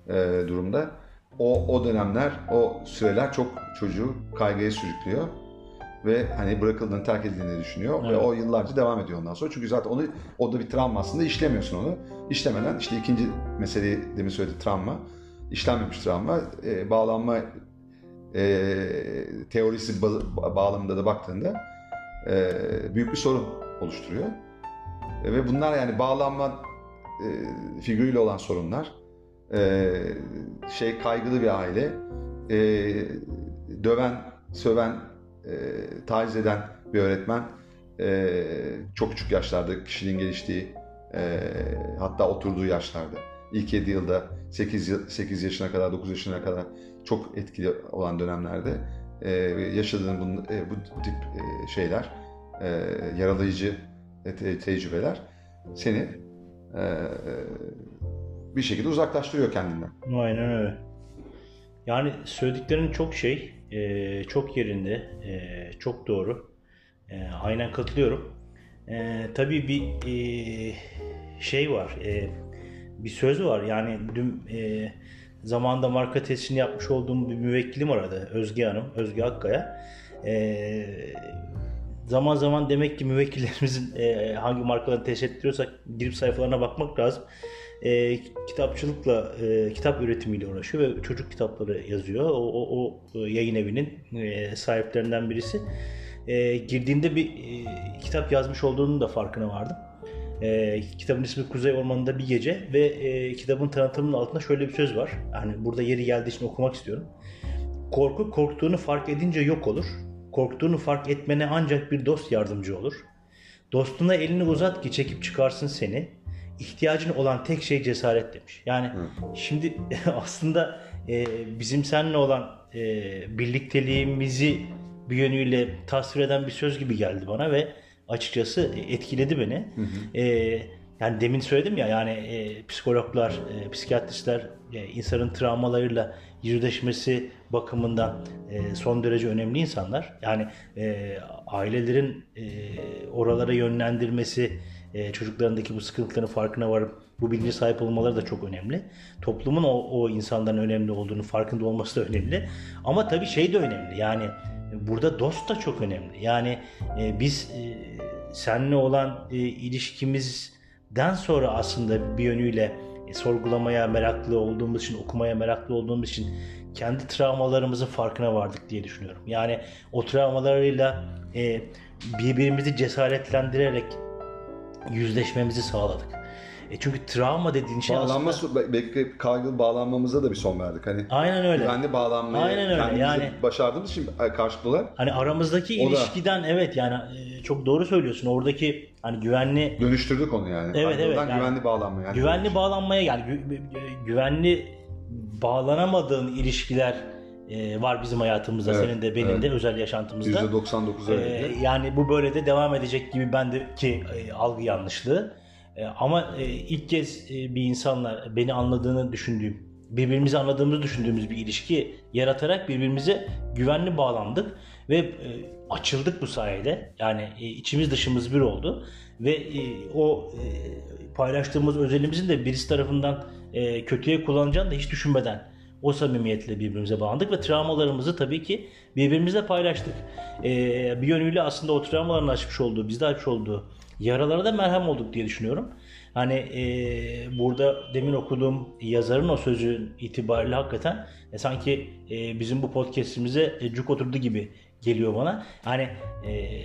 e, durumda o, o dönemler, o süreler çok çocuğu kaygıya sürüklüyor. Ve hani bırakıldığını, terk edildiğini düşünüyor. Evet. Ve o yıllarca devam ediyor ondan sonra. Çünkü zaten onu, o da bir travma aslında işlemiyorsun onu. İşlemeden işte ikinci meseleyi demin söyledi travma. İşlenmemiş travma. E, bağlanma e, teorisi ba- bağlamında da baktığında e, büyük bir sorun oluşturuyor. E, ve bunlar yani bağlanma e, figürüyle olan sorunlar e, şey kaygılı bir aile, e, döven, söven, e, taciz eden bir öğretmen, e, çok küçük yaşlarda kişiliğin geliştiği, e, hatta oturduğu yaşlarda, ilk 7 yılda 8, 8 yaşına kadar, 9 yaşına kadar çok etkili olan dönemlerde e, yaşadığın bu, e, bu, bu tip e, şeyler, e, yaralayıcı e, te, tecrübeler seni e, bir şekilde uzaklaştırıyor kendinden. Aynen öyle. Yani söylediklerin çok şey, e, çok yerinde, e, çok doğru. E, aynen katılıyorum. E, tabii bir e, şey var, e, bir söz var. Yani dün e, zamanda marka testini yapmış olduğum bir müvekkilim aradı. Özge Hanım, Özge Akkaya. E, zaman zaman demek ki müvekkillerimizin e, hangi markaları test ettiriyorsak girip sayfalarına bakmak lazım e, kitapçılıkla, e, kitap üretimiyle uğraşıyor ve çocuk kitapları yazıyor. O, o, o e, yayın evinin e, sahiplerinden birisi. E, girdiğimde bir e, kitap yazmış olduğunun da farkına vardım. E, kitabın ismi Kuzey Ormanı'nda bir gece ve e, kitabın tanıtımının altında şöyle bir söz var. Yani burada yeri geldiği için okumak istiyorum. Korku korktuğunu fark edince yok olur. Korktuğunu fark etmene ancak bir dost yardımcı olur. Dostuna elini uzat ki çekip çıkarsın seni. İhtiyacın olan tek şey cesaret demiş. Yani şimdi aslında e, bizim seninle olan e, birlikteliğimizi bir yönüyle tasvir eden bir söz gibi geldi bana ve açıkçası etkiledi beni. E, yani demin söyledim ya yani e, psikologlar, e, psikiyatristler e, insanın travmalarıyla yüzleşmesi bakımından e, son derece önemli insanlar. Yani e, ailelerin e, oralara yönlendirmesi, e, çocuklarındaki bu sıkıntıların farkına varıp bu bilince sahip olmaları da çok önemli. Toplumun o, o insanların önemli olduğunu farkında olması da önemli. Ama tabii şey de önemli. Yani burada dost da çok önemli. Yani e, biz e, seninle olan e, ilişkimizden sonra aslında bir yönüyle e, sorgulamaya meraklı olduğumuz için, okumaya meraklı olduğumuz için kendi travmalarımızın farkına vardık diye düşünüyorum. Yani o travmalarıyla e, birbirimizi cesaretlendirerek yüzleşmemizi sağladık. E çünkü travma dediğin şey Bağlanma aslında... belki kaygılı bağlanmamıza da bir son verdik. Hani Aynen öyle. güvenli bağlanmayı Aynen öyle, yani- başardığımız için karşılıklı olarak Hani aramızdaki O da- ilişkiden evet yani e, çok doğru söylüyorsun. Oradaki hani güvenli dönüştürdük onu yani. Evet, Kaygılıdan evet, yani güvenli bağlanma yani. güvenli bağlanmaya yani gü- güvenli bağlanamadığın ilişkiler e, var bizim hayatımızda. Evet, senin de benim evet. de özel yaşantımızda. %99 Ee, öyle. yani bu böyle de devam edecek gibi bendeki e, algı yanlışlığı. E, ama e, ilk kez e, bir insanla beni anladığını düşündüğüm, birbirimizi anladığımızı düşündüğümüz bir ilişki yaratarak birbirimize güvenli bağlandık ve e, açıldık bu sayede. Yani e, içimiz dışımız bir oldu ve e, o e, paylaştığımız özelimizin de birisi tarafından e, kötüye kullanacağını da hiç düşünmeden o samimiyetle birbirimize bağlandık ve travmalarımızı tabii ki birbirimizle paylaştık. Ee, bir yönüyle aslında o travmaların açmış olduğu, bizde açmış olduğu yaralara da merhem olduk diye düşünüyorum. Hani e, burada demin okuduğum yazarın o sözü itibariyle hakikaten e, sanki e, bizim bu podcastimize e, cuk oturdu gibi geliyor bana. Hani e,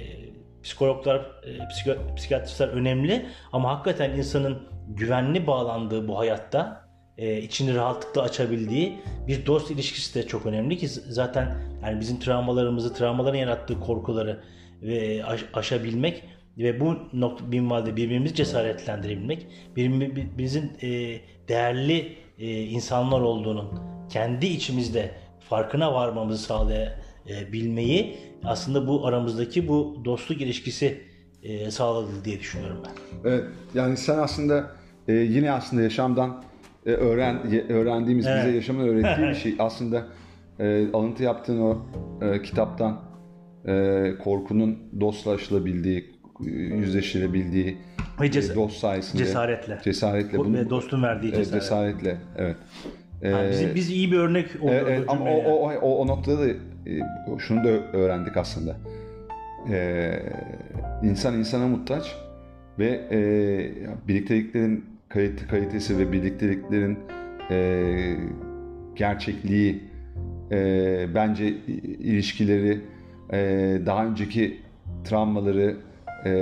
psikologlar, e, psiko- psikiyatristler önemli ama hakikaten insanın güvenli bağlandığı bu hayatta e, içini rahatlıkla açabildiği bir dost ilişkisi de çok önemli ki zaten yani bizim travmalarımızı, travmaların yarattığı korkuları ve aş- aşabilmek ve bu nokta minvalde birbirimizi cesaretlendirebilmek, birbirimizin e, değerli e, insanlar olduğunun kendi içimizde farkına varmamızı sağlayabilmeyi aslında bu aramızdaki bu dostluk ilişkisi e, sağladı diye düşünüyorum ben. Evet yani sen aslında e, yine aslında yaşamdan e, öğren ye- öğrendiğimiz bize Evet. yaşamın öğrettiği bir şey aslında e, alıntı yaptığın o e, kitaptan e, korkunun dostla aşılabildiği, e, yüzleşilebildiği Ve e, ces- dost sayesinde cesaretle. cesaretle Bu- bunu- ve dostun verdiği cesaret. cesaretle evet. Yani E, bizim, biz iyi bir örnek olduk. Evet, ama o, o, o, o noktada da e, şunu da öğrendik aslında. Ee, insan insana muhtaç ve e, birlikteliklerin kalite, kalitesi ve birlikteliklerin e, gerçekliği e, bence ilişkileri e, daha önceki travmaları e,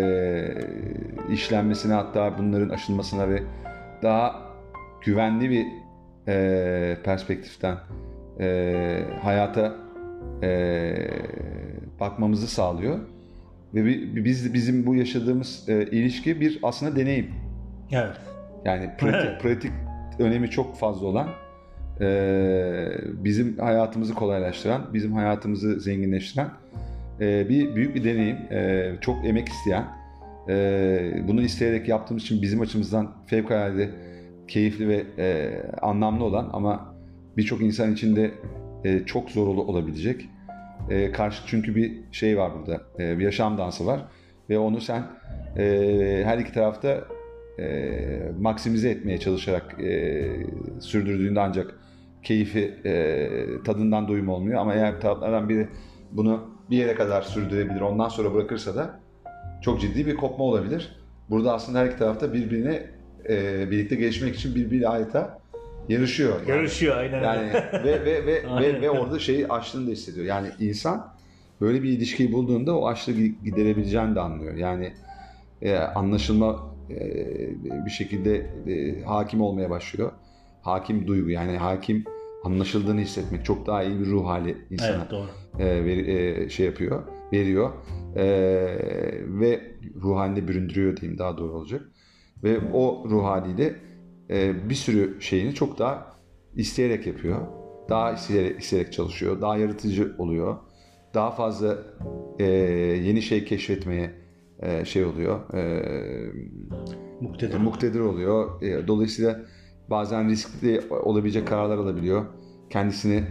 işlenmesine hatta bunların aşılmasına ve daha güvenli bir e, perspektiften e, hayata e, bakmamızı sağlıyor ve bi- biz bizim bu yaşadığımız e, ilişki bir aslında deneyim. Evet. Yani pratik, pratik önemi çok fazla olan, e, bizim hayatımızı kolaylaştıran, bizim hayatımızı zenginleştiren e, bir büyük bir deneyim. E, çok emek isteyen, e, bunu isteyerek yaptığımız için bizim açımızdan fevkalade keyifli ve e, anlamlı olan ama birçok insan için de e, çok zor ol- olabilecek. E, karşı çünkü bir şey var burada, e, bir yaşam dansı var ve onu sen e, her iki tarafta e, maksimize etmeye çalışarak e, sürdürdüğünde ancak keyfi e, tadından doyum olmuyor ama eğer taraflardan biri bunu bir yere kadar sürdürebilir ondan sonra bırakırsa da çok ciddi bir kopma olabilir. Burada aslında her iki tarafta birbirine e, birlikte gelişmek için birbiriyle adeta yarışıyor. Yani. Yarışıyor aynen. Yani ve ve ve, ve Aynen. ve orada şeyi açlığını da hissediyor. Yani insan böyle bir ilişkiyi bulduğunda o açlığı gi- giderebileceğini de anlıyor. Yani e, anlaşılma bir şekilde e, hakim olmaya başlıyor. Hakim duygu yani hakim anlaşıldığını hissetmek çok daha iyi bir ruh hali insana Evet doğru. e, veri- e, şey yapıyor, veriyor E, ve ruh haline büründürüyor diyeyim daha doğru olacak. Ve o ruh haliyle e, bir sürü şeyini çok daha isteyerek yapıyor. Daha isteyerek, isteyerek çalışıyor, daha yaratıcı oluyor. Daha fazla e, yeni şey keşfetmeye e, şey oluyor, e, Muktedir. muktedir oluyor. E, Dolayısıyla bazen riskli olabilecek kararlar alabiliyor. Kendisini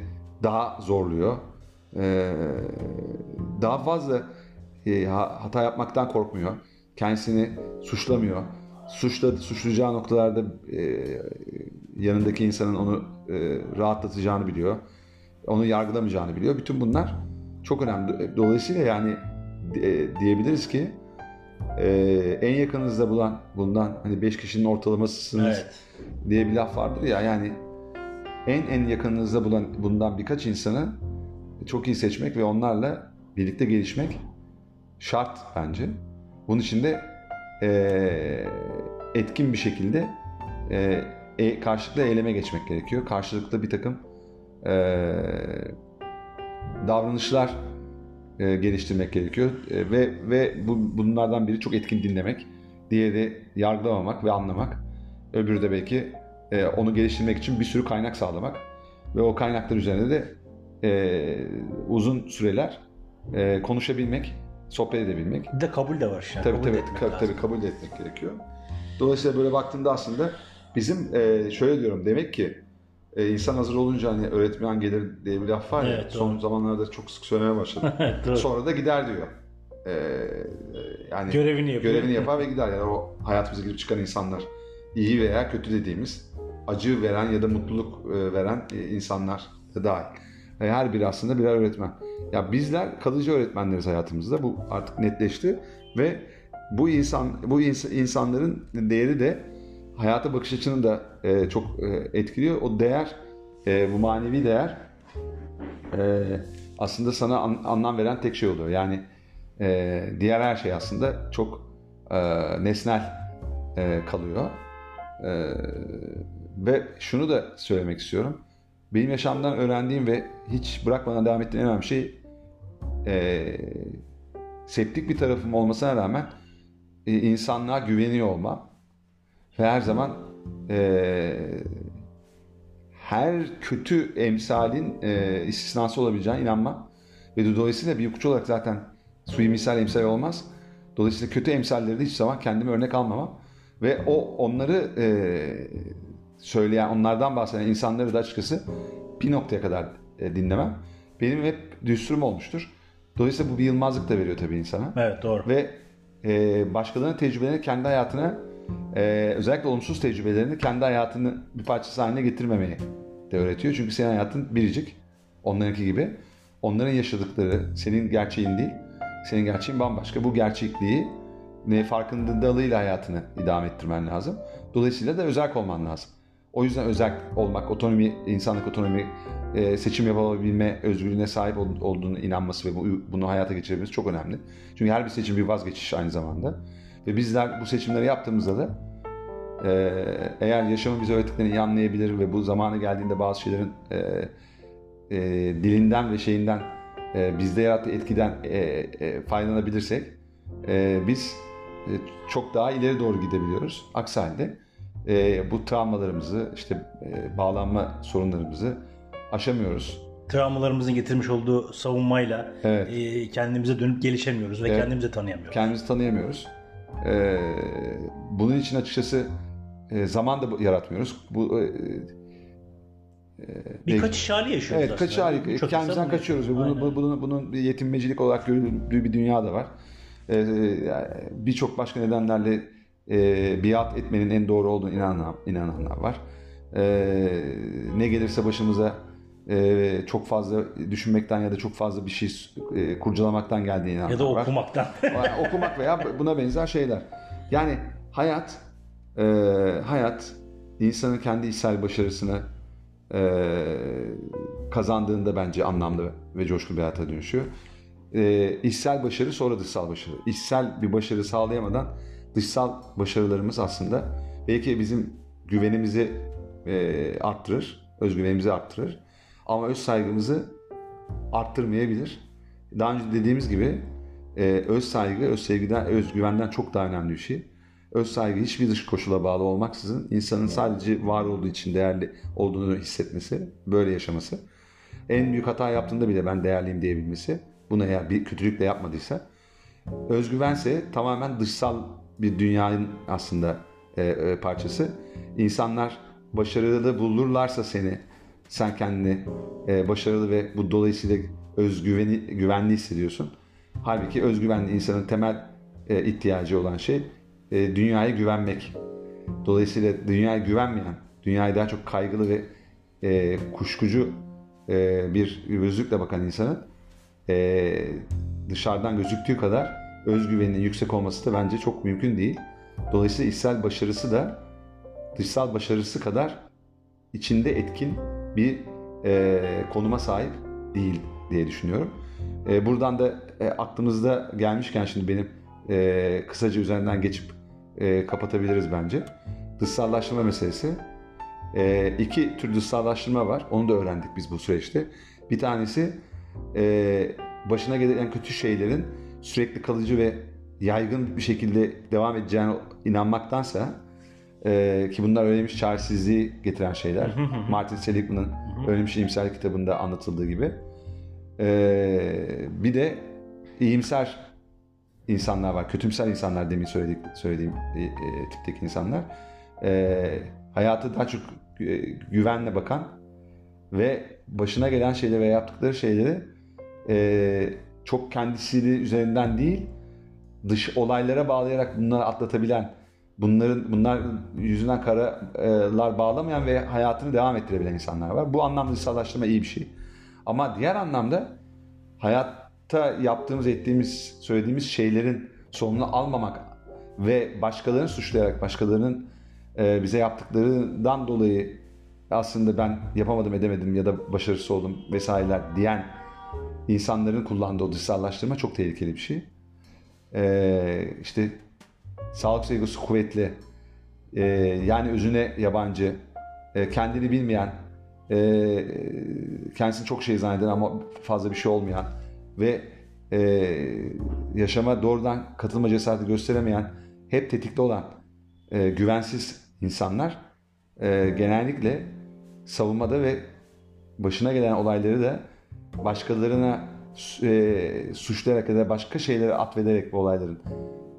daha zorluyor. E, Daha fazla e, ha- hata yapmaktan korkmuyor. Kendisini suçlamıyor. Suçla, suçlayacağı noktalarda e, yanındaki insanın onu e, rahatlatacağını biliyor. Onu yargılamayacağını biliyor. Bütün bunlar çok önemli. Dolayısıyla yani e, diyebiliriz ki e, en yakınınızda bulan bundan hani 5 kişinin ortalamasısınız Evet. diye bir laf vardır ya yani en en yakınınızda bulan bundan birkaç insanı çok iyi seçmek ve onlarla birlikte gelişmek şart bence. Bunun için de eee, etkin bir şekilde eee, e, karşılıklı eyleme geçmek gerekiyor. Karşılıklı bir takım eee, davranışlar eee, geliştirmek gerekiyor E, ve ve bu, bunlardan biri çok etkin dinlemek, diğeri yargılamamak ve anlamak. Öbürü de belki e, onu geliştirmek için bir sürü kaynak sağlamak ve o kaynaklar üzerinde de e, uzun süreler e, konuşabilmek, sohbet edebilmek. Bir de kabul de var. Yani. Tabii kabul tabii, etmek tabii, tabii kabul de etmek gerekiyor. Dolayısıyla böyle baktığında aslında bizim e, şöyle diyorum demek ki e, insan hazır olunca hani öğretmen gelir diye bir laf var ya Evet, doğru. son zamanlarda çok sık söylemeye doğru. Sonra da gider diyor. E, e, yani Görevini yapıyor. görevini yapar ve gider. Yani o hayatımıza girip çıkan insanlar iyi veya kötü dediğimiz acı veren ya da mutluluk e, veren e, insanlar da dahil. Her biri aslında birer öğretmen. Ya bizler kalıcı öğretmenleriz hayatımızda. Bu artık netleşti ve bu insan bu ins- insanların değeri de hayata bakış açını da e, çok e, etkiliyor. O değer, e, bu manevi değer e, aslında sana an- anlam veren tek şey oluyor. Yani e, diğer her şey aslında çok e, nesnel e, kalıyor. E, ve şunu da söylemek istiyorum. Benim yaşamdan öğrendiğim ve hiç bırakmadan devam ettiğim en önemli şey e, septik bir tarafım olmasına rağmen e, insanlığa güveniyor olmam. Ve her zaman e, her kötü emsalin e, istisnası olabileceğine inanmam. Ve dolayısıyla bir hukukçu olarak zaten suimisal emsal olmaz. Dolayısıyla kötü emsalleri de hiç zaman kendime örnek almamam. Ve o onları e, söyleyen, onlardan bahseden insanları da açıkçası bir noktaya kadar e, dinlemem. Benim hep düsturum olmuştur. Dolayısıyla bu bir yılmazlık da veriyor tabii insana. Evet doğru. Ve e, başkalarının tecrübelerini kendi hayatına, e, özellikle olumsuz tecrübelerini kendi hayatını bir parçası haline getirmemeyi de öğretiyor. Çünkü senin hayatın biricik, onlarınki gibi. Onların yaşadıkları senin gerçeğin değil, senin gerçeğin bambaşka. Bu gerçekliği ne farkındalığıyla hayatını idame ettirmen lazım. Dolayısıyla da özel olman lazım. O yüzden özel olmak, otonomi, insanlık otonomi, e, seçim yapabilme özgürlüğüne sahip ol- olduğunu inanması ve bu, bunu hayata geçirebilmesi çok önemli. Çünkü her bir seçim bir vazgeçiş aynı zamanda. Ve bizler bu seçimleri yaptığımızda da e, eğer yaşamın bize öğrettiklerini iyi anlayabilir ve bu zamanı geldiğinde bazı şeylerin e, e, dilinden ve şeyinden e, bizde yarattığı etkiden e, e, faydalanabilirsek e, biz e, çok daha ileri doğru gidebiliyoruz. Aksi halde e, bu travmalarımızı, işte e, bağlanma sorunlarımızı aşamıyoruz. Travmalarımızın getirmiş olduğu savunmayla Evet. e, kendimize dönüp gelişemiyoruz ve Evet. kendimizi tanıyamıyoruz. Kendimizi tanıyamıyoruz. E, bunun için açıkçası e, zaman da yaratmıyoruz. Bu e, bir kaçış hali yaşıyoruz Evet, kaçış hali. Birçok Kendimizden kaçıyoruz ve yaşıyor. bunu, Aynen. bu- bunun, bunun bir yetinmecilik olarak görüldüğü bir dünya da var. Ee, yani Birçok başka nedenlerle e, biat etmenin en doğru olduğunu inanan, inananlar var. Ee, ne gelirse başımıza e, çok fazla düşünmekten ya da çok fazla bir şey e, kurcalamaktan geldiğine inananlar ya da var. okumaktan. okumak veya buna benzer şeyler. Yani hayat e, hayat insanın kendi içsel başarısını e, kazandığında bence anlamlı ve coşkulu bir hayata dönüşüyor. E, içsel başarı sonra dışsal başarı. İçsel bir başarı sağlayamadan dışsal başarılarımız aslında belki bizim güvenimizi e, arttırır, özgüvenimizi arttırır. Ama öz saygımızı arttırmayabilir. Daha önce dediğimiz gibi e, öz saygı, öz sevgiden, öz güvenden çok daha önemli bir şey. Öz saygı hiçbir dış koşula bağlı olmaksızın insanın sadece var olduğu için değerli olduğunu hissetmesi, böyle yaşaması. En büyük hata yaptığında bile ben değerliyim diyebilmesi. Bunu eğer bir kötülük de yapmadıysa. Özgüvense tamamen dışsal bir dünyanın aslında e, e, parçası. İnsanlar başarılı bulurlarsa seni, sen kendini e, başarılı ve bu dolayısıyla özgüveni güvenli hissediyorsun. Halbuki özgüvenli insanın temel e, ihtiyacı olan şey e, dünyaya güvenmek. Dolayısıyla dünyaya güvenmeyen, dünyaya daha çok kaygılı ve e, kuşkucu e, bir gözlükle bakan insanın e, dışarıdan gözüktüğü kadar özgüveninin yüksek olması da bence çok mümkün değil. Dolayısıyla içsel başarısı da dışsal başarısı kadar içinde etkin bir e, konuma sahip değil diye düşünüyorum. E, buradan da e, aklımızda gelmişken şimdi benim e, kısaca üzerinden geçip e, kapatabiliriz bence. Dışsallaştırma meselesi. E, iki tür dışsallaştırma var. Onu da öğrendik biz bu süreçte. Bir tanesi e, başına gelen kötü şeylerin sürekli kalıcı ve yaygın bir şekilde devam edeceğine inanmaktansa e, ki bunlar öğrenmiş çaresizliği getiren şeyler. Martin Seligman'ın Öğrenmiş İyimser kitabında anlatıldığı gibi. E, bir de iyimser insanlar var. Kötümser insanlar demin söyledik, söylediğim e, e, tipteki insanlar. E, hayatı daha çok e, güvenle bakan ve başına gelen şeyleri ve yaptıkları şeyleri e, çok kendisiyle üzerinden değil dış olaylara bağlayarak bunları atlatabilen bunların bunlar yüzünden karalar bağlamayan ve hayatını devam ettirebilen insanlar var. Bu anlamda dışsallaştırma iyi bir şey. Ama diğer anlamda hayatta yaptığımız, ettiğimiz, söylediğimiz şeylerin sonunu almamak ve başkalarını suçlayarak, başkalarının e, bize yaptıklarından dolayı aslında ben yapamadım, edemedim ya da başarısız oldum vesaireler diyen insanların kullandığı o dışsallaştırma çok tehlikeli bir şey. Ee, işte sağlık sevgisi kuvvetli, e, yani özüne yabancı, e, kendini bilmeyen, e, kendisini çok şey zanneden ama fazla bir şey olmayan ve e, yaşama doğrudan katılma cesareti gösteremeyen, hep tetikte olan e, güvensiz insanlar e, genellikle savunmada ve başına gelen olayları da başkalarına e, suçlayarak ya da başka şeylere atfederek bu olayların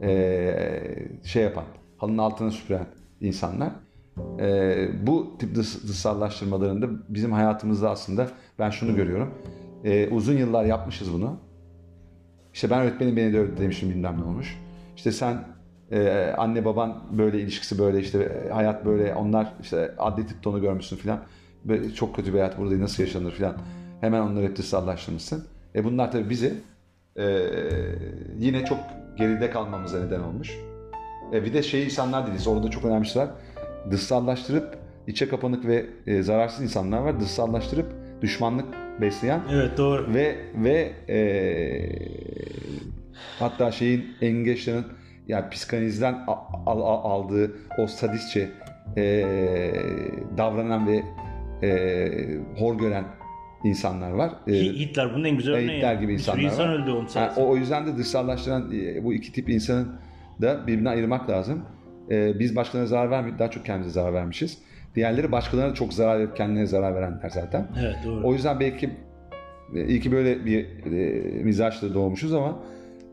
e, şey yapan, halının altına süpüren insanlar. E, bu tip dış, dışsallaştırmalarında bizim hayatımızda aslında ben şunu görüyorum. E, uzun yıllar yapmışız bunu. İşte ben öğretmenim beni de öyle demişim bilmem ne olmuş. İşte sen e, anne baban böyle ilişkisi böyle işte hayat böyle onlar işte adli tıpta onu görmüşsün filan. Çok kötü bir hayat burada nasıl yaşanır filan. Hemen onları hep dışsallaştırmışsın. E bunlar tabii bizi e, yine çok geride kalmamıza neden olmuş. E bir de şey insanlar değiliz. Orada çok önemli şeyler. Dışsallaştırıp içe kapanık ve e, zararsız insanlar var. Dışsallaştırıp düşmanlık besleyen. Evet doğru. Ve ve e, hatta şeyin engeçlerin yani psikanalizden al, al, aldığı o sadistçe e, davranan ve e, hor gören insanlar var. Ee, Hitler bunun en güzel örneği. Hitler gibi insanlar Bir insan var. öldü onun yani o, o yüzden de dışsallaştıran e, bu iki tip insanın da birbirine ayırmak lazım. Ee, biz başkalarına zarar vermiyoruz, daha çok kendimize zarar vermişiz. Diğerleri başkalarına çok zarar verip kendilerine zarar verenler zaten. Evet doğru. O yüzden belki e, iyi ki böyle bir e, mizaçla doğmuşuz ama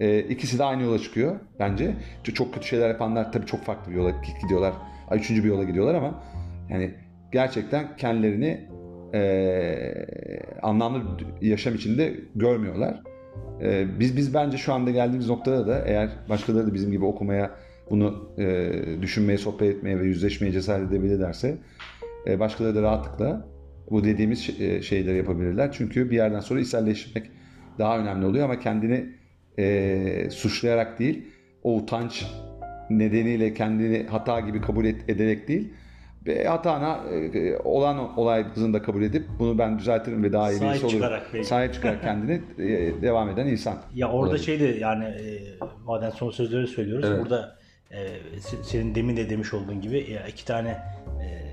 e, ikisi de aynı yola çıkıyor bence. Çok kötü şeyler yapanlar tabii çok farklı bir yola gidiyorlar. Üçüncü bir yola gidiyorlar ama yani gerçekten kendilerini e, anlamlı yaşam içinde görmüyorlar. E, biz biz bence şu anda geldiğimiz noktada da eğer başkaları da bizim gibi okumaya, bunu e, düşünmeye, sohbet etmeye ve yüzleşmeye cesaret edebilirlerse e, başkaları da rahatlıkla bu dediğimiz şeyleri yapabilirler. Çünkü bir yerden sonra içselleşmek daha önemli oluyor ama kendini e, suçlayarak değil, o utanç nedeniyle kendini hata gibi kabul et, ederek değil, ve hatana e, olan olay kızını da kabul edip bunu ben düzeltirim ve daha iyi birisi olurum. belki. Sahip çıkarak kendini e, devam eden insan. Ya orada olabilir. şeydi yani e, madem son sözleri söylüyoruz. Evet. Burada e, se- senin demin de demiş olduğun gibi iki tane e,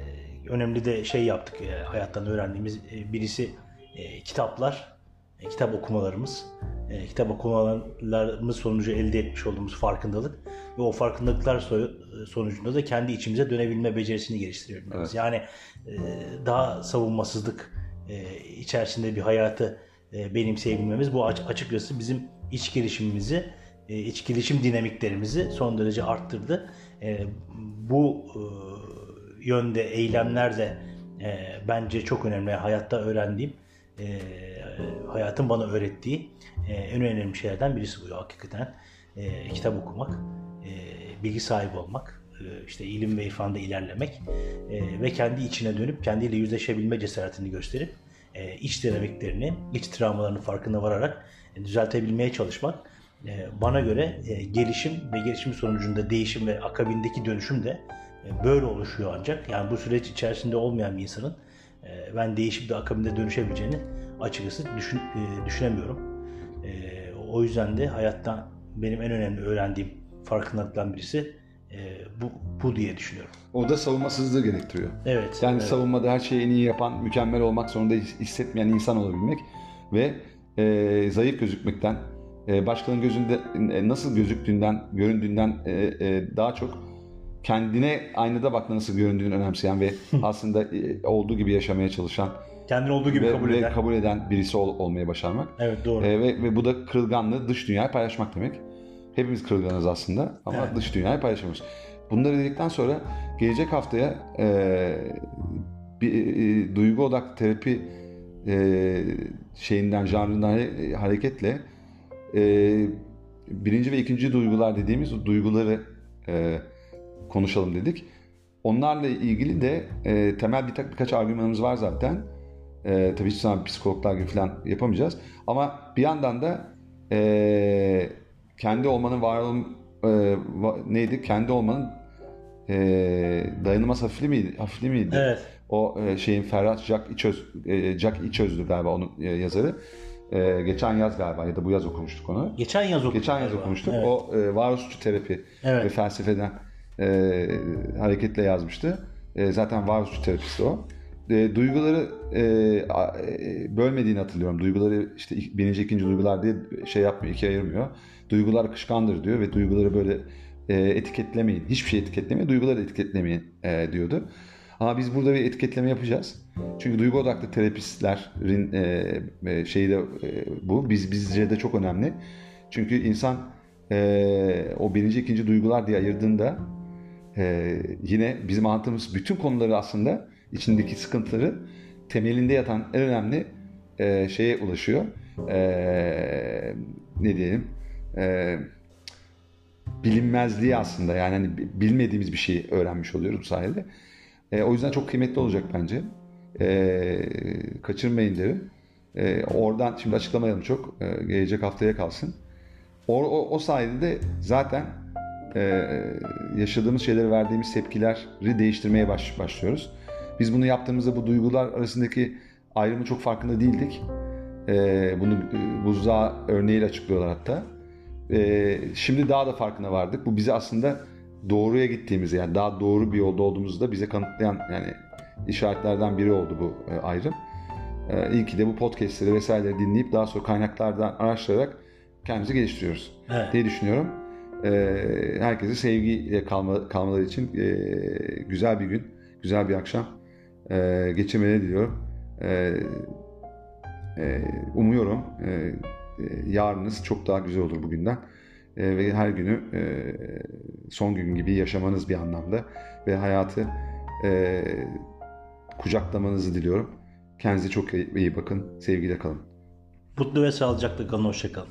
önemli de şey yaptık e, hayattan öğrendiğimiz E, birisi e, kitaplar, e, kitap okumalarımız, e, kitap okumalarımız sonucu elde etmiş olduğumuz farkındalık ve o farkındalıklar so- sonucunda da kendi içimize dönebilme becerisini geliştiriyoruz. Evet. Yani e, daha savunmasızlık e, içerisinde bir hayatı e, benimseyebilmemiz bu aç- açıkçası bizim iç gelişimimizi, e, iç gelişim dinamiklerimizi son derece arttırdı. E, bu e, yönde eylemler de e, bence çok önemli. Hayatta öğrendiğim, e, hayatın bana öğrettiği e, en önemli şeylerden birisi bu hakikaten. E, kitap okumak, e, bilgi sahibi olmak, e, işte ilim ve irfanda ilerlemek e, ve kendi içine dönüp kendiyle yüzleşebilme cesaretini gösterip e, iç dinamiklerini, iç travmalarının farkına vararak e, düzeltebilmeye çalışmak e, bana göre e, gelişim ve gelişim sonucunda değişim ve akabindeki dönüşüm de e, böyle oluşuyor ancak. Yani bu süreç içerisinde olmayan bir insanın e, ben değişip de akabinde dönüşebileceğini açıkçası düşün, e, düşünemiyorum. E, o yüzden de hayattan benim en önemli öğrendiğim farkındalıktan birisi e, bu, bu diye düşünüyorum. O da savunmasızlığı gerektiriyor. Evet. Yani evet. savunmada her şeyi en iyi yapan, mükemmel olmak zorunda his- hissetmeyen insan olabilmek ve e, zayıf gözükmekten, e, başkalarının gözünde e, nasıl gözüktüğünden, göründüğünden e, e, daha çok kendine aynada bak nasıl göründüğünü önemseyen ve aslında olduğu gibi yaşamaya çalışan kendini olduğu gibi ve, kabul ve eden. kabul eden birisi ol- olmaya başarmak. Evet doğru. E, ve, ve bu da kırılganlığı dış dünyaya paylaşmak demek. Hepimiz kırılganız aslında ama Evet. dış dünyaya paylaşamıyoruz. Bunları dedikten sonra gelecek haftaya e, bir e, duygu odaklı terapi e, şeyinden, janrından hare- hareketle e, birinci ve ikinci duygular dediğimiz duyguları e, konuşalım dedik. Onlarla ilgili de e, temel bir birkaç argümanımız var zaten. E, tabii hiç sana psikologlar gibi falan yapamayacağız. Ama bir yandan da e, kendi olmanın var olm, e, va- neydi? Kendi olmanın e, dayanılmaz hafifli miydi? Hafifli miydi? Evet. O e, şeyin Ferhat Jack İçöz, e, Jack İçöz'dü galiba onun e, yazarı. E, geçen yaz galiba ya da bu yaz okumuştuk onu. Geçen yaz okuduk. Geçen yaz galiba. okumuştuk. Evet. O e, varoluşçu terapi Evet. ve felsefeden e, hareketle yazmıştı. E, zaten varoluşçu terapisti o. E, duyguları e, e, bölmediğini hatırlıyorum. Duyguları işte birinci, ikinci duygular diye şey yapmıyor, ikiye ayırmıyor. Duygular kışkandır diyor ve duyguları böyle e, etiketlemeyin. Hiçbir şey etiketlemeyin, duyguları etiketlemeyin e, diyordu. Ama biz burada bir etiketleme yapacağız. Çünkü duygu odaklı terapistlerin e, e, şeyi de e, bu. Biz bizce de çok önemli. Çünkü insan e, o birinci, ikinci duygular diye ayırdığında e, yine bizim anlattığımız bütün konuları aslında içindeki sıkıntıları temelinde yatan en önemli e, şeye ulaşıyor. E, ne diyelim? E, bilinmezliği aslında yani hani bilmediğimiz bir şeyi öğrenmiş oluyoruz bu sayede. E, o yüzden çok kıymetli olacak bence. E, kaçırmayın derim. E, oradan şimdi açıklamayalım çok. E, gelecek haftaya kalsın. O, o, o sayede de zaten e, yaşadığımız şeylere verdiğimiz tepkileri değiştirmeye baş, başlıyoruz. Biz bunu yaptığımızda bu duygular arasındaki ayrımı çok farkında değildik. E, bunu e, buzdağı örneğiyle açıklıyorlar hatta. E, şimdi daha da farkına vardık. Bu bizi aslında doğruya gittiğimizi yani daha doğru bir yolda olduğumuzu da bize kanıtlayan yani işaretlerden biri oldu bu e, ayrım. E, iyi ki de bu podcastleri vesaireleri dinleyip daha sonra kaynaklardan araştırarak kendimizi geliştiriyoruz Evet. diye düşünüyorum. E, herkese sevgiyle kalma, kalmaları için e, güzel bir gün, güzel bir akşam e, geçirmeleri diliyorum. E, e, umuyorum e, e, yarınız çok daha güzel olur bugünden. E, ve her günü e, son gün gibi yaşamanız bir anlamda ve hayatı e, kucaklamanızı diliyorum. Kendinize çok iyi bakın. Sevgiyle kalın. Mutlu ve sağlıcakla kalın. Hoşçakalın.